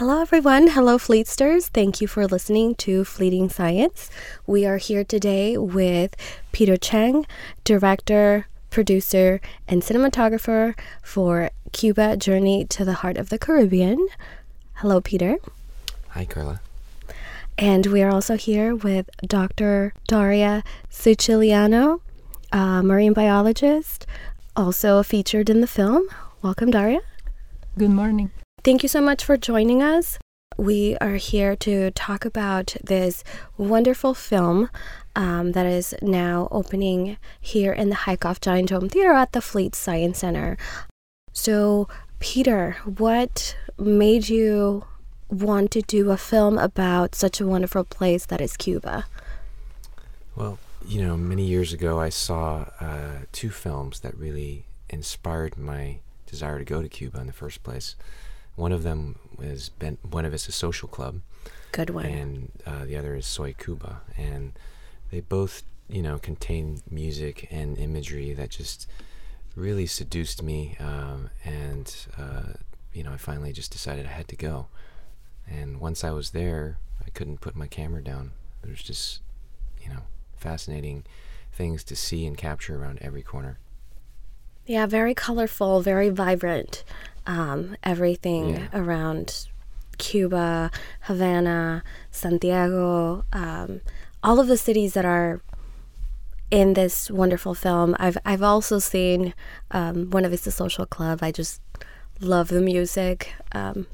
Hello, everyone. Hello, Fleetsters. Thank you for listening to Fleeting Science. We are here today with Peter Cheng, director, producer, and cinematographer for Cuba Journey to the Heart of the Caribbean. Hello, Peter. Hi, Carla. And we are also here with Dr. Daria Siciliano, a marine biologist, also featured in the film. Welcome, Daria. Good morning. Thank you so much for joining us. We are here to talk about this wonderful film um, that is now opening here in the Heikoff Giant Dome Theater at the Fleet Science Center. So, Peter, what made you want to do a film about such a wonderful place that is Cuba? Well, you know, many years ago I saw uh, two films that really inspired my desire to go to Cuba in the first place. One of them was ben- Buena-Vista Social Club. Good one. And uh, the other is Soy Cuba. And they both, you know, contain music and imagery that just really seduced me. Um, and, uh, you know, I finally just decided I had to go. And once I was there, I couldn't put my camera down. There's just, you know, fascinating things to see and capture around every corner. Yeah, very colorful, very vibrant um, everything yeah. around Cuba, Havana, Santiago, um, all of the cities that are in this wonderful film. I've I've also seen um, Buena-Vista Social Club. I just love the music. Um,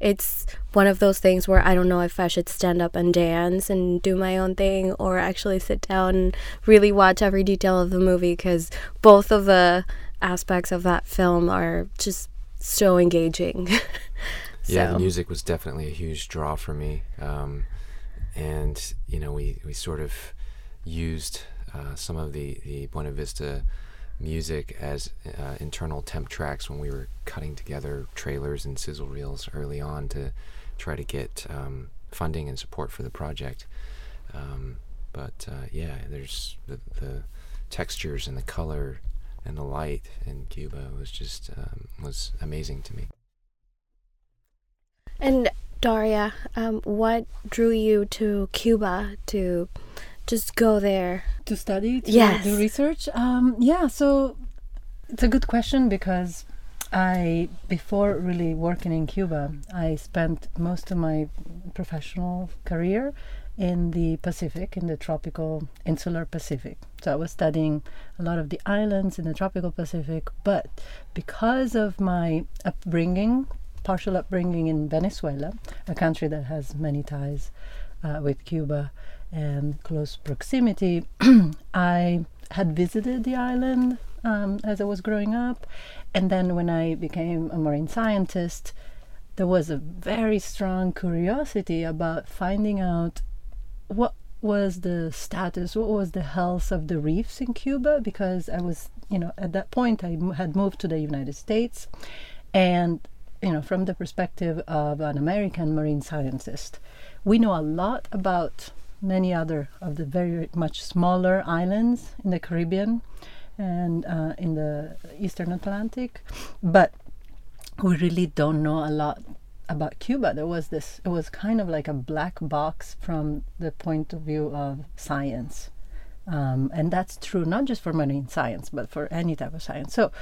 it's one of those things where I don't know if I should stand up and dance and do my own thing or actually sit down and really watch every detail of the movie because both of the aspects of that film are just so engaging. so. Yeah, the music was definitely a huge draw for me. Um, and, you know, we, we sort of used uh, some of the, the Buena-Vista music as uh, internal temp tracks when we were cutting together trailers and sizzle reels early on to try to get um, funding and support for the project. Um, but uh, yeah, there's the, the textures and the color and the light in Cuba was just um, was amazing to me. And Daria, um, what drew you to Cuba to just go there to study, to yes. do research? Um, yeah, so it's a good question because I, before really working in Cuba, I spent most of my professional career in the Pacific, in the tropical insular Pacific. So I was studying a lot of the islands in the tropical Pacific, but because of my upbringing, partial upbringing in Venezuela, a country that has many ties uh, with Cuba and close proximity, I had visited the island um, as I was growing up. And then when I became a marine scientist, there was a very strong curiosity about finding out what was the status, what was the health of the reefs in Cuba? Because I was, you know, at that point I had moved to the United States, and you know, from the perspective of an American marine scientist, we know a lot about many other of the very much smaller islands in the Caribbean and uh, in the Eastern Atlantic, but we really don't know a lot about Cuba, there was this, it was kind of like a black box from the point of view of science. Um, and that's true not just for marine science, but for any type of science. So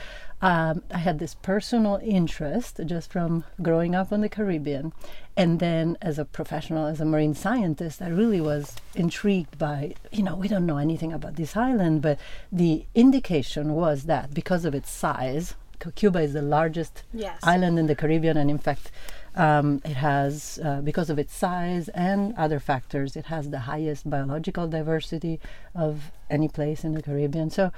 um, I had this personal interest just from growing up on the Caribbean. And then as a professional, as a marine scientist, I really was intrigued by, you know, we don't know anything about this island, but the indication was that because of its size, Cuba is the largest yes. island in the Caribbean, and in fact, um, it has, uh, because of its size and other factors, it has the highest biological diversity of any place in the Caribbean. So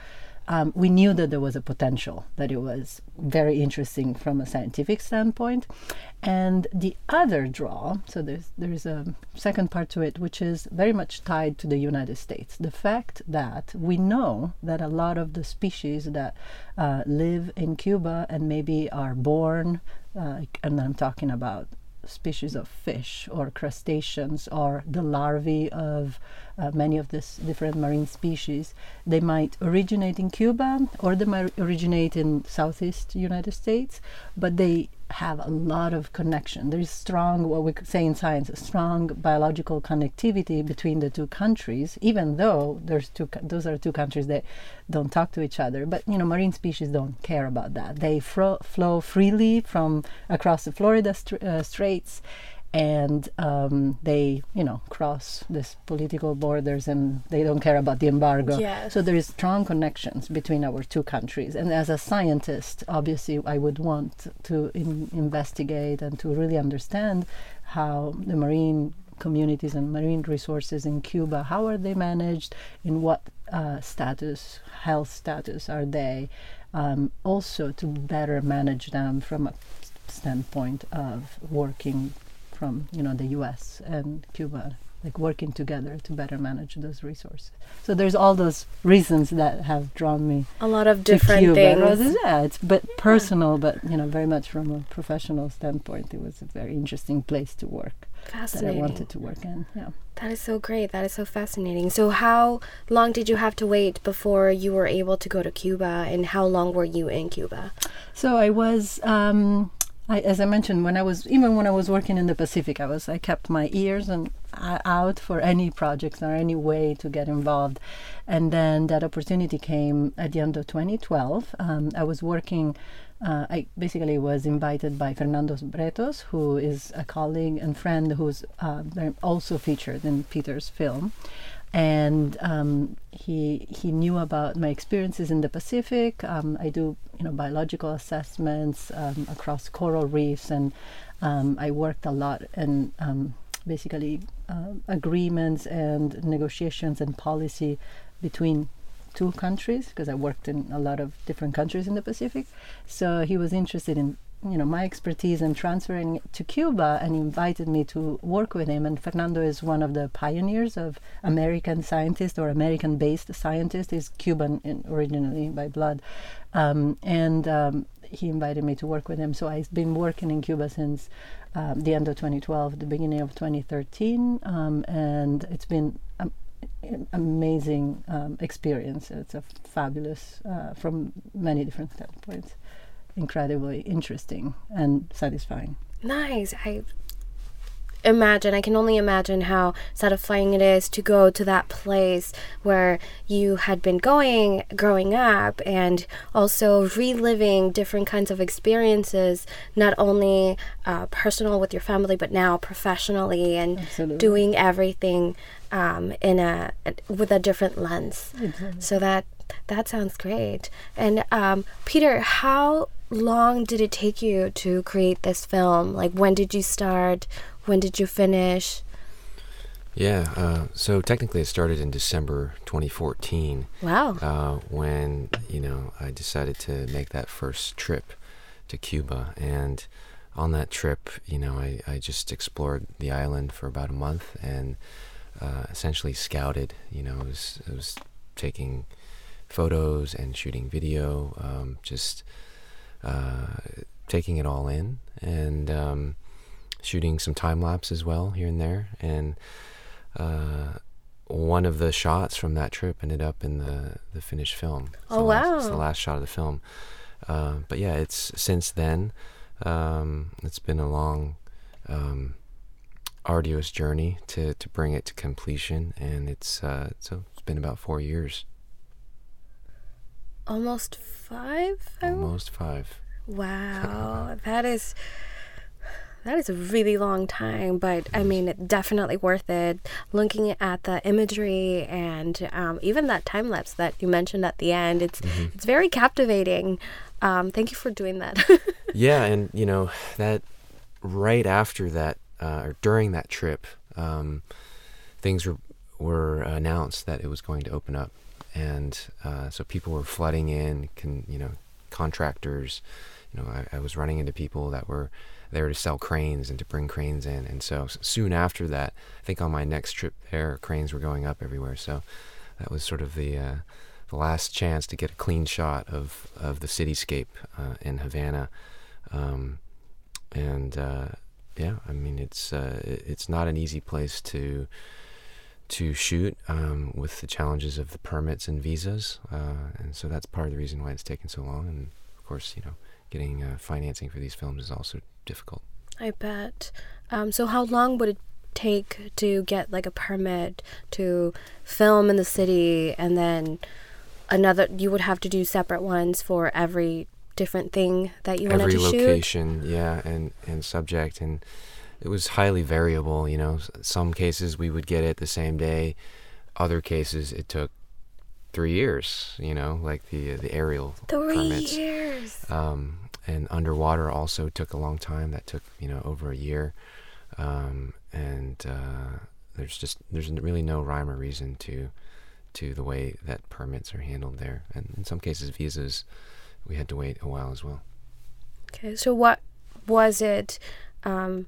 um, we knew that there was a potential, that it was very interesting from a scientific standpoint. And the other draw, so there's, there's a second part to it, which is very much tied to the United States. The fact that we know that a lot of the species that uh, live in Cuba and maybe are born, and I'm talking about species of fish or crustaceans or the larvae of uh, many of these different marine species. They might originate in Cuba or they might originate in southeast United States, but they have a lot of connection. There's strong, what we say in science, strong biological connectivity between the two countries, even though there's two, those are two countries that don't talk to each other. But you know, marine species don't care about that. They fro- flow freely from across the Florida uh, Straits, and um, they you know cross these political borders and they don't care about the embargo yes. so there is strong connections between our two countries and as a scientist obviously i would want to in investigate and to really understand how the marine communities and marine resources in cuba how are they managed in what uh, status health status are they um, also to better manage them from a standpoint of working from you know the U.S. and Cuba, like working together to better manage those resources. So there's all those reasons that have drawn me. A lot of different Cuba. things. Yeah, it's but yeah. personal, but you know, very much from a professional standpoint, it was a very interesting place to work. Fascinating. That I wanted to work in. Yeah. That is so great. That is so fascinating. So, how long did you have to wait before you were able to go to Cuba, and how long were you in Cuba? So I was. Um, I, as I mentioned, when I was even when I was working in the Pacific, I was I kept my ears and uh, out for any projects or any way to get involved, and then that opportunity came at the end of 2012. Um, I was working. Uh, I basically was invited by Fernando Bretos, who is a colleague and friend who's uh, also featured in Peter's film and um, he he knew about my experiences in the Pacific. Um, I do you know biological assessments um, across coral reefs, and um, I worked a lot in um, basically uh, agreements and negotiations and policy between two countries because I worked in a lot of different countries in the Pacific. So he was interested in you know my expertise and transferring to Cuba and invited me to work with him. And Fernando is one of the pioneers of American scientists or American-based scientists. He's Cuban in, originally by blood, um, and um, he invited me to work with him. So I've been working in Cuba since um, the end of 2012, the beginning of 2013, um, and it's been. Amazing um, experience. It's a fabulous uh, from many different standpoints incredibly interesting and satisfying. Nice. I imagine, I can only imagine how satisfying it is to go to that place where you had been going growing up and also reliving different kinds of experiences, not only uh, personal with your family, but now professionally and Absolutely. doing everything um, in a with a different lens. Exactly. So that that sounds great. And um, Peter, how long did it take you to create this film? Like, when did you start? When did you finish? Yeah, uh, so technically it started in December 2014. Wow. Uh, when, you know, I decided to make that first trip to Cuba. And on that trip, you know, I, I just explored the island for about a month and uh, essentially scouted. You know, I was, it was taking photos and shooting video, um, just uh, taking it all in and um, shooting some time lapse as well here and there. And uh, one of the shots from that trip ended up in the the finished film. It's oh wow! It's the last shot of the film. Uh, but yeah, it's since then. Um, it's been a long, um, arduous journey to, to bring it to completion, and it's uh, so it's been about four years almost five. Almost five. Wow, that is that is a really long time, but I mean, definitely worth it. Looking at the imagery and um, even that time lapse that you mentioned at the end, it's mm-hmm. it's very captivating. Um, thank you for doing that. yeah, and you know that right after that uh, or during that trip, um, things were were announced that it was going to open up and uh, so people were flooding in. Can you know contractors? You know, I, I, was running into people that were there to sell cranes and to bring cranes in, and so soon after that, I think on my next trip there, cranes were going up everywhere. So that was sort of the uh, the last chance to get a clean shot of of the cityscape uh, in Havana, um, and uh, yeah, I mean it's uh, it's not an easy place to to shoot um, with the challenges of the permits and visas, uh, and so that's part of the reason why it's taken so long. And of course, you know, getting uh, financing for these films is also difficult. I bet. Um, so how long would it take to get like a permit to film in the city and then another you would have to do separate ones for every different thing that you wanted every to shoot Every location yeah and and subject and it was highly variable you know. Some cases we would get it the same day. Other cases it took three years you know like the the aerial three permits. years. Um and underwater also took a long time. That took you know over a year. Um, and uh, there's just there's really no rhyme or reason to to the way that permits are handled there, and in some cases visas we had to wait a while as well. Okay, so what was it um,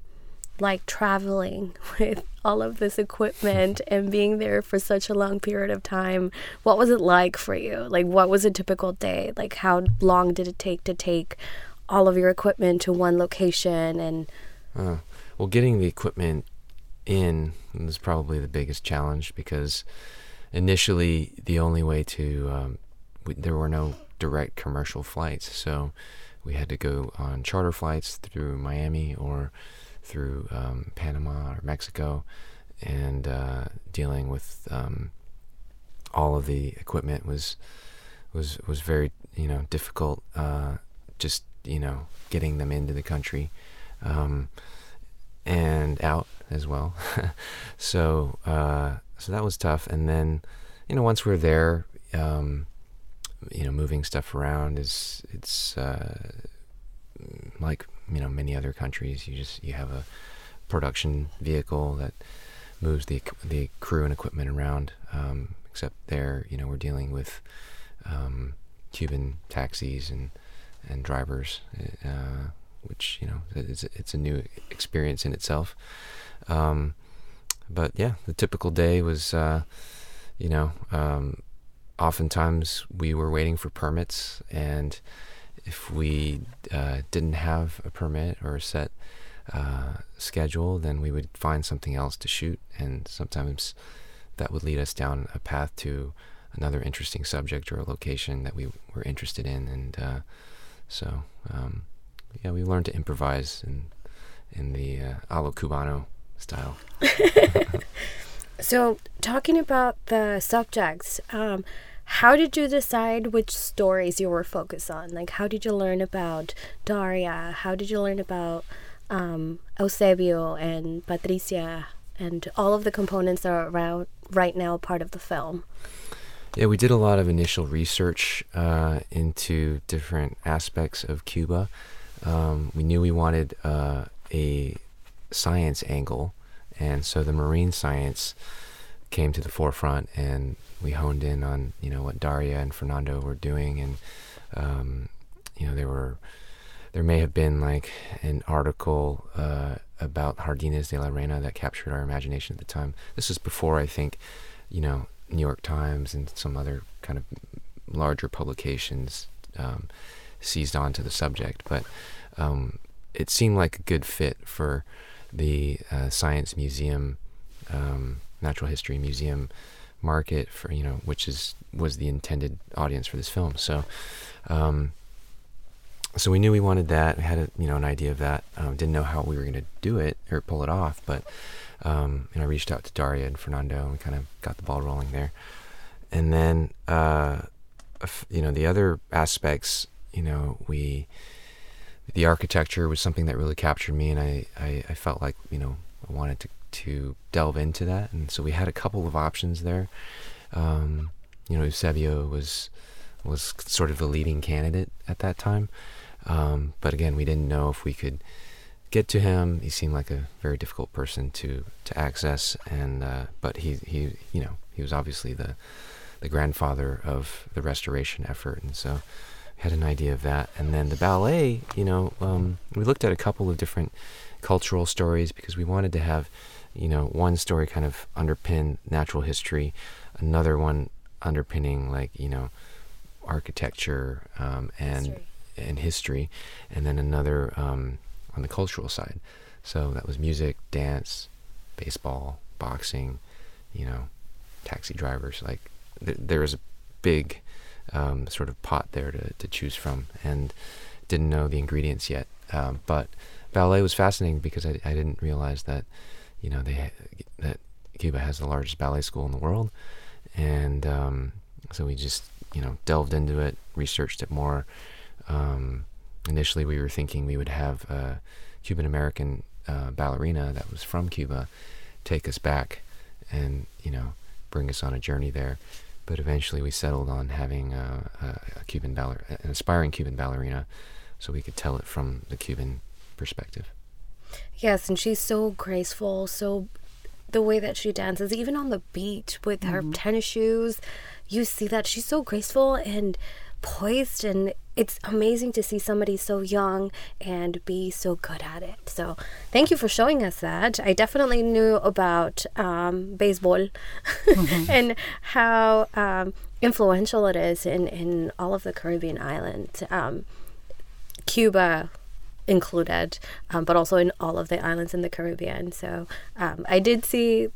like traveling with all of this equipment and being there for such a long period of time? What was it like for you? Like, what was a typical day? Like, how long did it take to take all of your equipment to one location and? Uh, well, getting the equipment in was probably the biggest challenge because initially the only way to um, we, there were no direct commercial flights, so we had to go on charter flights through Miami or through um, Panama or Mexico, and uh, dealing with um, all of the equipment was was was very you know difficult. Uh, just you know getting them into the country. Um, and out as well. so uh, so that was tough. And then you know once we are there, um, you know moving stuff around is it's uh, like you know many other countries. You just you have a production vehicle that moves the the crew and equipment around. Um, except there, you know, we're dealing with um, Cuban taxis and and drivers. Uh, which you know it's it's a new experience in itself. Um, but yeah, the typical day was, uh, you know, um, oftentimes we were waiting for permits, and if we uh, didn't have a permit or a set uh, schedule, then we would find something else to shoot, and sometimes that would lead us down a path to another interesting subject or a location that we were interested in, and uh, so. Um, yeah, we learned to improvise in in the uh, cubano style. so, talking about the subjects, um, how did you decide which stories you were focused on? Like, how did you learn about Daria? How did you learn about um, Eusebio and Patricia and all of the components that are around right now part of the film? Yeah, we did a lot of initial research uh, into different aspects of Cuba um, we knew we wanted uh, a science angle, and so the marine science came to the forefront, and we honed in on you know what Daria and Fernando were doing, and um, you know there were there may have been like an article uh, about Jardines de la Reina that captured our imagination at the time. This was before I think you know New York Times and some other kind of larger publications um, seized on to the subject, but um, it seemed like a good fit for the uh, science museum, um, natural history museum market for you know which is was the intended audience for this film. So, um, so we knew we wanted that. We had a, you know an idea of that. Um, didn't know how we were going to do it or pull it off, but um, know, I reached out to Daria and Fernando, and we kind of got the ball rolling there. And then, uh, you know, the other aspects you know, we the architecture was something that really captured me, and I, I, I felt like you know I wanted to to delve into that, and so we had a couple of options there. Um, you know, Eusebio was was sort of the leading candidate at that time, um, but again, we didn't know if we could get to him. He seemed like a very difficult person to to access, and uh, but he he you know he was obviously the the grandfather of the restoration effort, and so had an idea of that. And then the ballet, you know, um, we looked at a couple of different cultural stories because we wanted to have, you know, one story kind of underpin natural history, another one underpinning like you know architecture um, and history. and history, and then another um, on the cultural side. So that was music, dance, baseball, boxing, you know, taxi drivers. Like th- there was a big um, sort of pot there to, to choose from. And didn't know the ingredients yet. Um, but ballet was fascinating because I, I didn't realize that you know they that Cuba has the largest ballet school in the world, and um, so we just you know delved into it, researched it more. Um, initially, we were thinking we would have a Cuban American uh, ballerina that was from Cuba take us back, and you know bring us on a journey there. But eventually, we settled on having a, a, a Cuban baller, an aspiring Cuban ballerina, so we could tell it from the Cuban perspective. Yes, and she's so graceful, so the way that she dances, even on the beach with mm-hmm. her tennis shoes, you see that she's so graceful and poised and it's amazing to see somebody so young and be so good at it. So, thank you for showing us that. I definitely knew about um, baseball mm-hmm. and how um, influential it is in, in all of the Caribbean islands. Um, Cuba included, um, but also in all of the islands in the Caribbean. So um, I did see,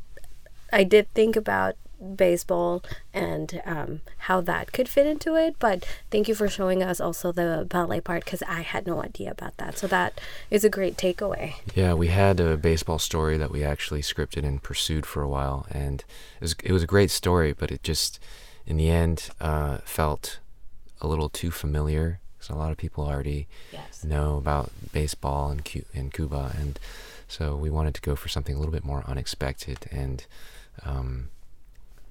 I did think about baseball and um, how that could fit into it. But thank you for showing us also the ballet part because I had no idea about that. So that is a great takeaway. Yeah, we had a baseball story that we actually scripted and pursued for a while, and it was it was a great story, but it just in the end uh, felt a little too familiar because a lot of people already yes. know about baseball in, Cu- in Cuba, and so we wanted to go for something a little bit more unexpected and um,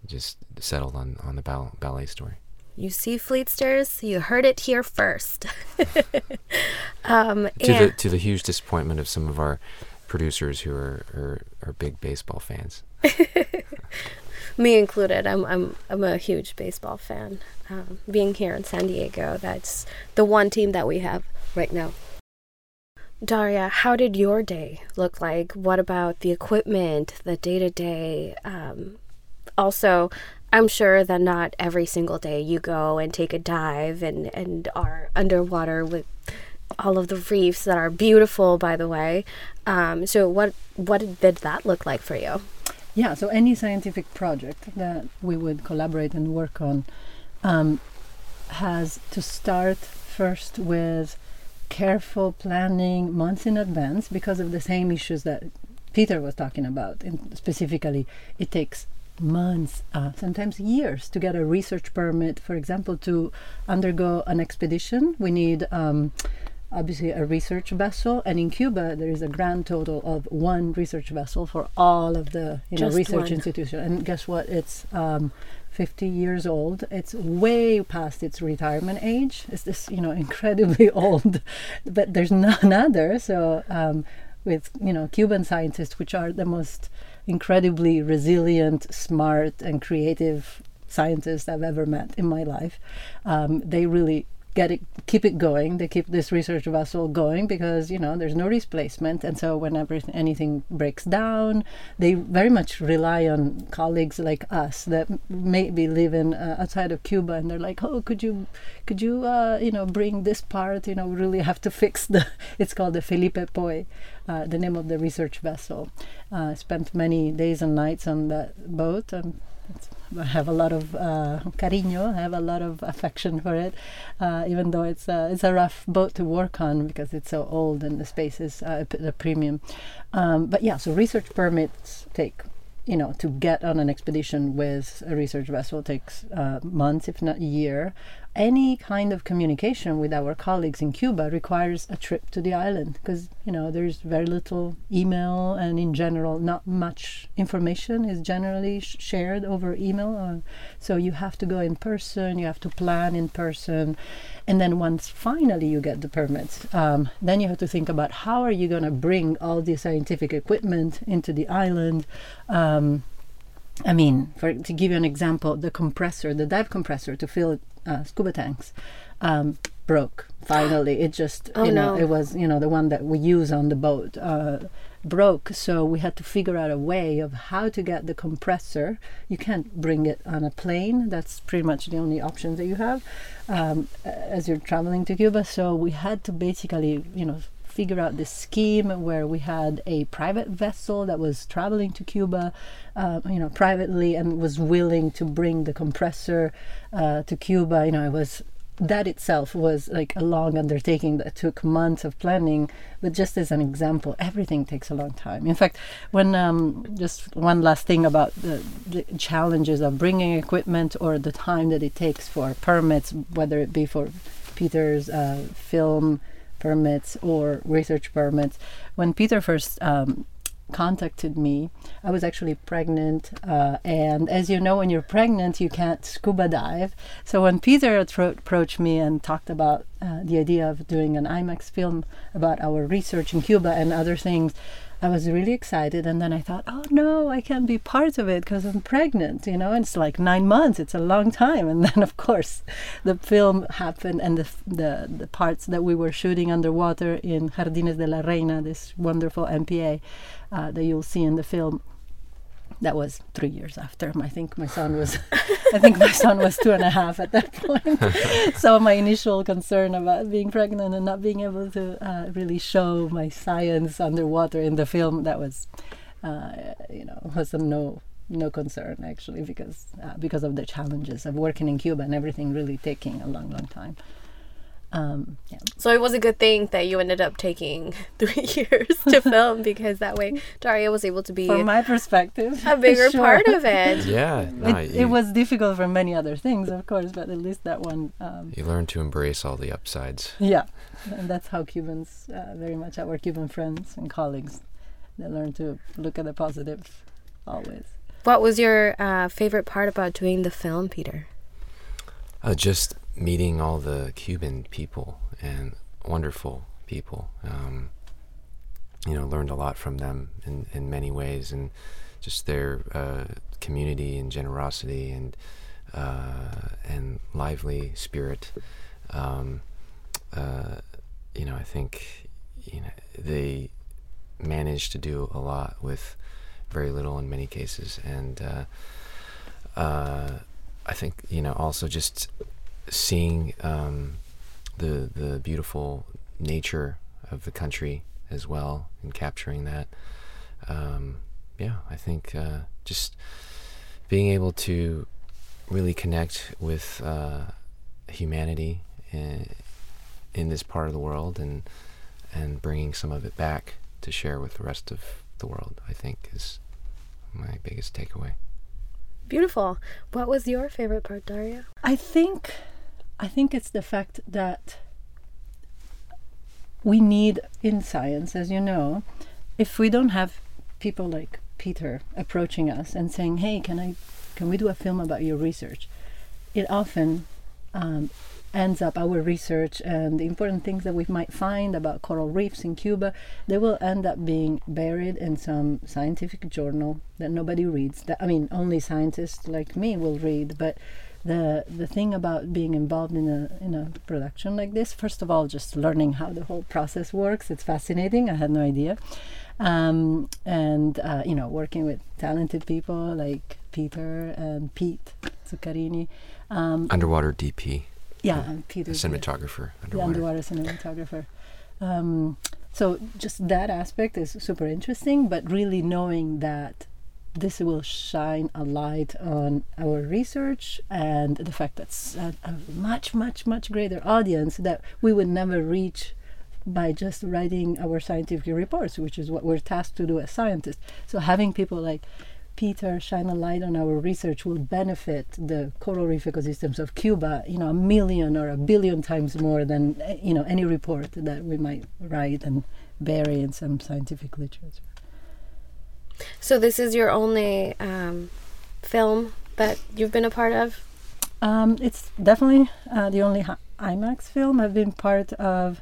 just settled on on the ball- ballet story. You see, Fleetsters, you heard it here first. um, to the to the huge disappointment of some of our producers who are are, are big baseball fans. me included. I'm I'm I'm a huge baseball fan. Um, being here in San Diego, that's the one team that we have right now. Daria, how did your day look like? What about the equipment, the day to day? Also, I'm sure that not every single day you go and take a dive and, and are underwater with all of the reefs that are beautiful, by the way. Um, so, what what did that look like for you? Yeah, so any scientific project that we would collaborate and work on um, has to start first with careful planning months in advance because of the same issues that Peter was talking about. And specifically, it takes months, uh, sometimes years, to get a research permit. For example, to undergo an expedition, we need um, obviously a research vessel and in cuba there is a grand total of one research vessel for all of the you know research institution. And guess what? It's um, 50 years old. It's way past its retirement age. It's this you know incredibly old. But there's none other. So um, with you know cuban scientists which are the most incredibly resilient smart and creative scientists i've ever met in my life um, they really get it keep it going they keep this research vessel going because you know there's no replacement and so whenever anything breaks down they very much rely on colleagues like us that maybe live in uh, outside of cuba and they're like oh could you could you uh, you know bring this part you know we really have to fix the it's called the Felipe Poey uh, the name of the research vessel. Uh, spent many days and nights on that boat and I have a lot of uh, cariño. I have a lot of affection for it, uh, even though it's a, it's a rough boat to work on because it's so old and the space is uh, a premium. Um, but yeah, so research permits take you know, to get on an expedition with a research vessel takes uh, months, if not a year any kind of communication with our colleagues in Cuba requires a trip to the island because you know there's very little email and in general not much information is generally sh- shared over email uh, so you have to go in person you have to plan in person and then once finally you get the permits um, then you have to think about how are you going to bring all the scientific equipment into the island um, I mean, for to give you an example, the compressor, the dive compressor to fill uh, scuba tanks, um, broke. Finally, it just oh, you know no. it was you know the one that we use on the boat uh, broke. So we had to figure out a way of how to get the compressor. You can't bring it on a plane. That's pretty much the only option that you have um, as you're traveling to Cuba. So we had to basically you know figure out this scheme where we had a private vessel that was traveling to Cuba, uh, you know, privately and was willing to bring the compressor uh, to Cuba. You know, it was that itself was like a long undertaking that took months of planning. But just as an example, everything takes a long time. In fact, when um, just one last thing about the, the, challenges of bringing equipment or the time that it takes for permits, whether it be for Peter's uh, film permits or research permits. When Peter first um, contacted me. I was actually pregnant, uh, and as you know, when you're pregnant, you can't scuba dive. So when Peter approached me and talked about uh, the idea of doing an IMAX film about our research in Cuba and other things, I was really excited, and then I thought, oh no, I can't be part of it because I'm pregnant, you know. And it's like nine months; it's a long time. And then, of course, the film happened, and the the, the parts that we were shooting underwater in Jardines de la Reina, this wonderful MPA uh, that you'll see in the film, that was three years after. I think my son was, I think my son was two and a half at that point. so my initial concern about being pregnant and not being able to uh, really show my science underwater in the film that was, uh, you know, was a no no concern actually because uh, because of the challenges of working in Cuba and everything really taking a long long time. Um, yeah. So it was a good thing that you ended up taking three years to film because that way Daria was able to be, from my perspective, a bigger sure. part of it. Yeah, no, it, you, it, was difficult for many other things, of course, but at least that one. Um, you learn to embrace all the upsides. Yeah, and that's how Cubans, uh, very much our Cuban friends and colleagues, they learn to look at the positive always. What was your uh, favorite part about doing the film, Peter? Uh, just meeting all the Cuban people and wonderful people. Um, you know, learned a lot from them in, in many ways, and just their uh, community and generosity and uh, and lively spirit. Um, uh, you know, I think you know they managed to do a lot with very little in many cases, and uh, uh, I think you know also just seeing um, the the beautiful nature of the country as well and capturing that. Um, yeah, I think uh, just being able to really connect with uh, humanity in, in this part of the world and and bringing some of it back to share with the rest of the world, I think is my biggest takeaway. Beautiful. What was your favorite part, Daria? I think I think it's the fact that we need in science, as you know, if we don't have people like Peter approaching us and saying, "Hey, can I, can we do a film about your research?" It often um, ends up our research and the important things that we might find about coral reefs in Cuba, they will end up being buried in some scientific journal that nobody reads. That I mean, only scientists like me will read, but the the thing about being involved in a in a production like this first of all just learning how the whole process works. It's fascinating. I had no idea. Um, and uh, you know working with talented people like peter and pete zuccarini um, underwater dp yeah and peter cinematographer underwater. underwater cinematographer. Um, so just that aspect is super interesting but really knowing that this will shine a light on our research and the fact that a, uh, a much, much, much greater audience that we would never reach by just writing our scientific reports, which is what we're tasked to do as scientists. So having people like Peter shine a light on our research will benefit the coral reef ecosystems of Cuba, you know, a million or a billion times more than eh, you know any report that we might write and bury in some scientific literature. So this is your only um, film that you've been a part of? Um, it's definitely uh, the only IMAX film. I've been part of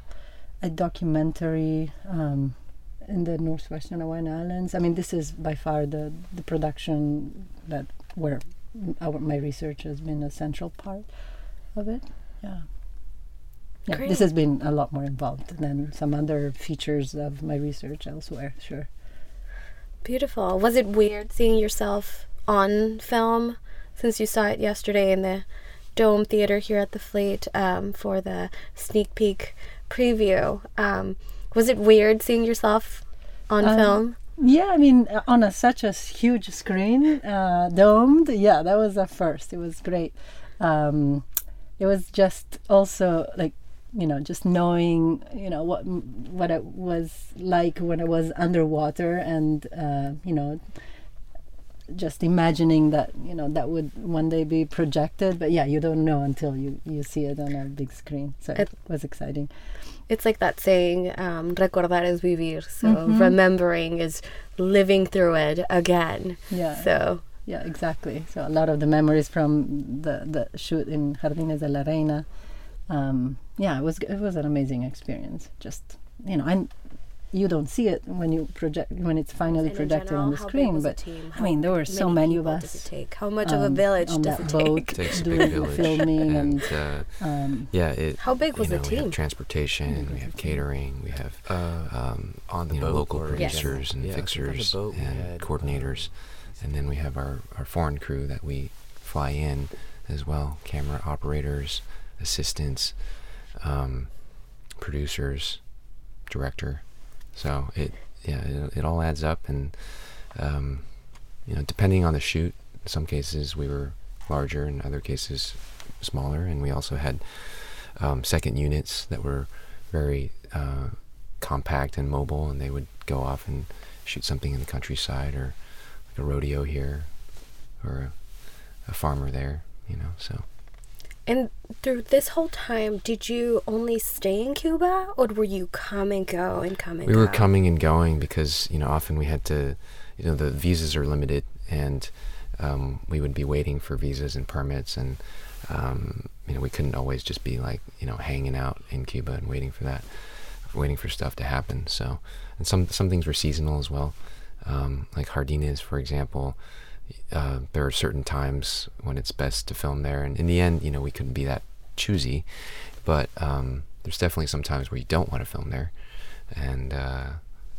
a documentary um, in the northwestern Hawaiian Islands. I mean, this is by far the the production that where our, my research has been a central part of it. Yeah. Yeah, Great. this has been a lot more involved than some other features of my research elsewhere, sure. Beautiful. Was it weird seeing yourself on film since you saw it yesterday in the Dome Theater here at the Fleet um, for the sneak peek preview? Um, was it weird seeing yourself on um, film? Yeah, I mean, uh, on a, such a huge screen, uh, domed. Yeah, that was a first. It was great. Um, it was just also like you know just knowing you know what what it was like when I was underwater and uh, you know just imagining that you know that would one day be projected. But yeah you don't know until you you see it on a big screen. So it, it was exciting. It's like that saying um, recordar es vivir. So mm-hmm. remembering is living through it again. Yeah. So yeah exactly. So a lot of the memories from the the shoot in jardines de la reina um, yeah it was it was an amazing experience just you know and you don't see it when you project when it's finally and projected general, on the screen. But I mean, there were so many of us. Does it take? How much um, of a um, village on does that it boat take? It takes a big village. Filming and, and uh, um, yeah, it, how big was know, the team? We have transportation, we have catering, we have uh, um, on the boat, local producers yes. and yeah, fixers and coordinators, and then we have our our foreign crew that we fly in as well, camera operators, assistants, um, producers, director. So it yeah it, it all adds up, and um, you know depending on the shoot, in some cases we were larger, in other cases smaller, and we also had um, second units that were very uh, compact and mobile, and they would go off and shoot something in the countryside or like a rodeo here or a, a farmer there, you know. So. And through this whole time, did you only stay in Cuba, or were you come and go and come and we go? were coming and going because you know often we had to, you know, the visas are limited, and um, we would be waiting for visas and permits, and um, you know we couldn't always just be like you know hanging out in Cuba and waiting for that, waiting for stuff to happen. So, and some some things were seasonal as well, um, like Jardines, for example uh, there are certain times when it's best to film there. And in the end, you know, we couldn't be that choosy, but um, there's definitely some times where you don't want to film there. And uh,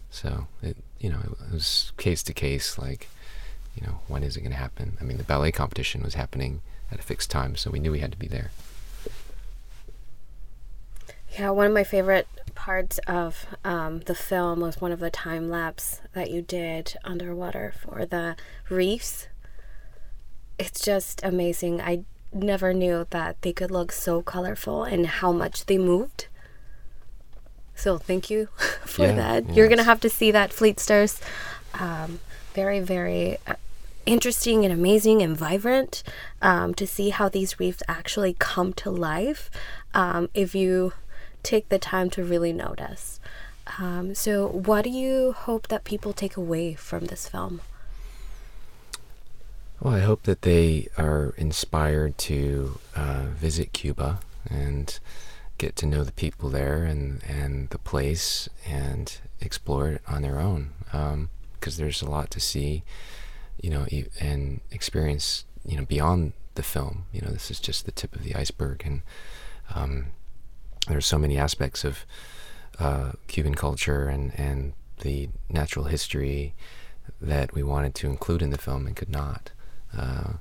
so it, you know, it was case to case, like, you know, when is it going to happen? I mean, the ballet competition was happening at a fixed time, so we knew we had to be there. Yeah, one of my favorite parts of um, the film was one of the time lapse that you did underwater for the reefs. It's just amazing. I never knew that they could look so colorful and how much they moved. So thank you for yeah, that. You're gonna have to see that Fleetsters. Um, very, very uh, interesting and amazing and vibrant um, to see how these reefs actually come to life. Um, if you take the time to really notice. Um, so, what do you hope that people take away from this film? Well, I hope that they are inspired to uh, visit Cuba and get to know the people there and, and the place and explore it on their own. Because um, there's a lot to see, you know, and experience, you know, beyond the film. You know, this is just the tip of the iceberg. And um, there's so many aspects of uh, Cuban culture and, and the natural history that we wanted to include in the film and could not. Uh,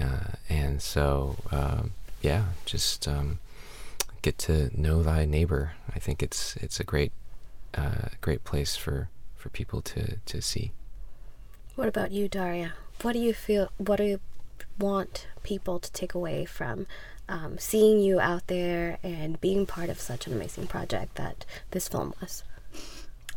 uh, and so, um, yeah, just um, get to know thy neighbor. I think it's it's a great uh, great place for, for people to, to see. What about you, Daria? What do you feel? What do you want people to take away from um, seeing you out there and being part of such an amazing project that this film was.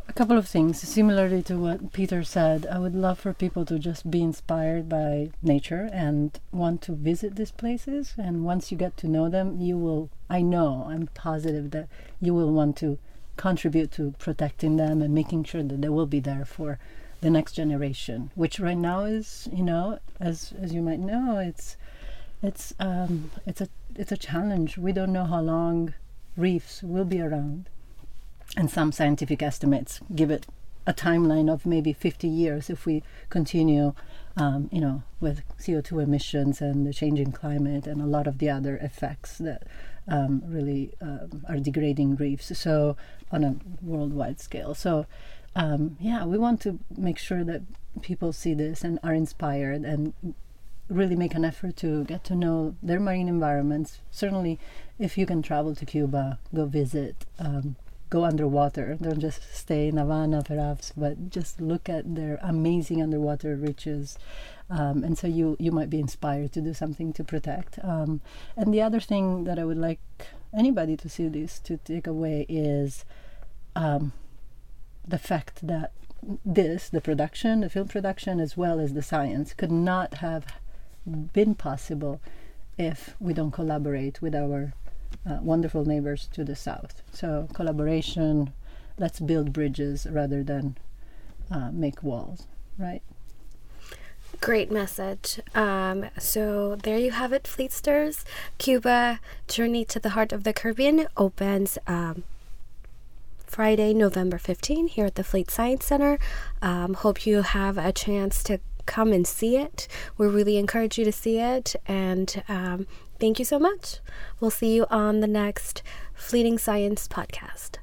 A couple of things. Similarly to what Peter said, I would love for people to just be inspired by nature and want to visit these places. And once you get to know them, you will, I know, I'm positive that you will want to contribute to protecting them and making sure that they will be there for the next generation, which right now is, you know, as as you might know, it's it's um, it's a it's a challenge. We don't know how long reefs will be around, and some scientific estimates give it a timeline of maybe 50 years if we continue, um, you know, with CO2 emissions and the changing climate and a lot of the other effects that um, really um, are degrading reefs. So on a worldwide scale. So um, yeah, we want to make sure that people see this and are inspired and really make an effort to get to know their marine environments. Certainly, if you can travel to Cuba, go visit. Um, go underwater. Don't just stay in Havana, perhaps, but just look at their amazing underwater riches. Um, and so you you might be inspired to do something to protect. Um, and the other thing that I would like anybody to see this to take away is um, the fact that this, the production, the film production, as well as the science, could not have been possible if we don't collaborate with our uh, wonderful neighbors to the south. So, collaboration, let's build bridges rather than uh, make walls, right? Great message. Um, so there you have it, Fleetsters. Cuba Journey to the Heart of the Caribbean opens um, Friday, November 15 here at the Fleet Science Center. Um, hope you have a chance to come and see it. We really encourage you to see it. And um, thank you so much. We'll see you on the next Fleeting Science podcast.